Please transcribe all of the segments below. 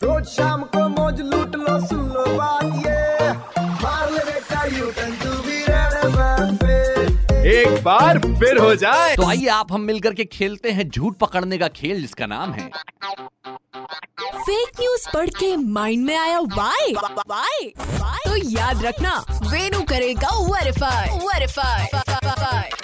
रोज शाम को मौज लूट लो सुन लो बात ये। मार ले बेटा U turn to be red पे एक बार फिर हो जाए। तो आइए आप हम मिलकर के खेलते हैं झूठ पकड़ने का खेल जिसका नाम है। फेक न्यूज़ पढ़ के माइंड में आया वाई वाई तो याद रखना वेनु करेगा वेरीफाई वेरीफाई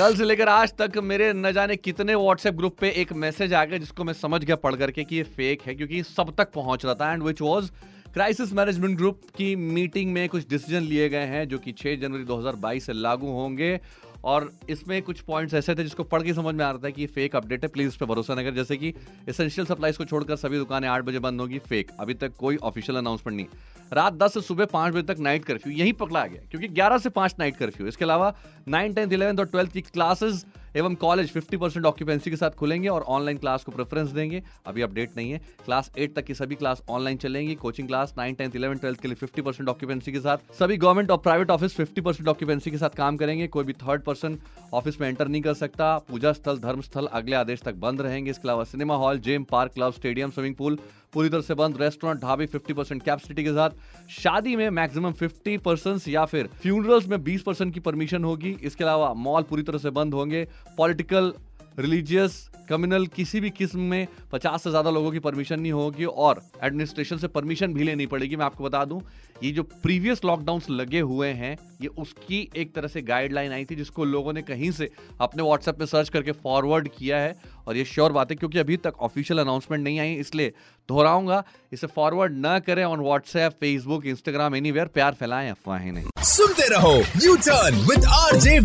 कल से लेकर आज तक मेरे न जाने कितने व्हाट्सएप ग्रुप पे एक मैसेज आ गया जिसको मैं समझ गया पढ़ करके कि ये फेक है, क्योंकि सब तक पहुँच रहा था and which was crisis management group की मीटिंग में कुछ डिसीज़न लिए गए हैं, जो कि 6 जनवरी 2022 से लागू होंगे। और इसमें कुछ पॉइंट्स ऐसे थे जिसको पढ़ के समझ में आ रहा था कि फेक अपडेट है। प्लीज़ इस पर भरोसा न करें। जैसे कि इसेंशियल सप्लाईज को छोड़कर सभी दुकानें आठ बजे बंद होगी फेक अभी तक कोई ऑफिशियल अनाउंसमेंट नहीं। रात 10 से सुबह पाँच बजे तक नाइट कर्फ्यू यही पकड़ा गया, क्योंकि 11 से पाँच नाइट कर्फ्यू इसके अलावा नाइन टेंथ इलेवंथ और ट्वेल्थ की क्लासेस एवं कॉलेज 50 परसेंट ऑक्यूपेंसी के साथ खुलेंगे और ऑनलाइन क्लास को प्रेफरेंस देंगे। अभी अपडेट नहीं है। क्लास एट तक की सभी क्लास ऑनलाइन चलेंगी। Coaching class nine tenth eleven twelfth के लिए 50 परसेंट ऑक्यूपेंसी के साथ। सभी गवर्नमेंट और प्राइवेट ऑफ़िस 50 परसेंट ऑक्यूपेंसी के साथ काम करेंगे। कोई भी थर्ड पर्सन ऑफ़िस में एंटर नहीं कर सकता। पूजा स्थल, धर्म स्थल अगले आदेश तक बंद रहेंगे। इसके अलावा cinema hall gym park club stadium swimming pool पूरी तरह से बंद रेस्टोरेंट ढाबे 50 परसेंट कैपेसिटी के साथ। शादी में मैक्सिमम 50 परसेंट या फिर फ्यूनरल्स में 20 परसेंट की परमिशन होगी। इसके अलावा मॉल पूरी तरह से बंद होंगे। पॉलिटिकल रिलीजियस कम्युनल किसी भी किस्म में 50 से ज़्यादा लोगों की परमिशन नहीं होगी और एडमिनिस्ट्रेशन से परमिशन भी लेनी पड़ेगी। मैं आपको बता दूँ, ये जो प्रीवियस लॉकडाउन लगे हुए हैं, ये उसकी एक तरह से गाइडलाइन आई थी जिसको लोगों ने कहीं से अपने व्हाट्सएप में सर्च करके फॉरवर्ड किया है। और ये श्योर बात है, क्योंकि अभी तक ऑफिशियल अनाउंसमेंट नहीं आई, इसलिए दोहराऊँगा, इसे फॉरवर्ड न करें on WhatsApp Facebook Instagram anywhere प्यार फैलाएँ, अफवाहें नहीं। सुनते रहो U turn with R J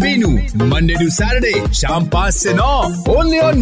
Monday to Saturday शाम पाँच से नौ ओनली ऑन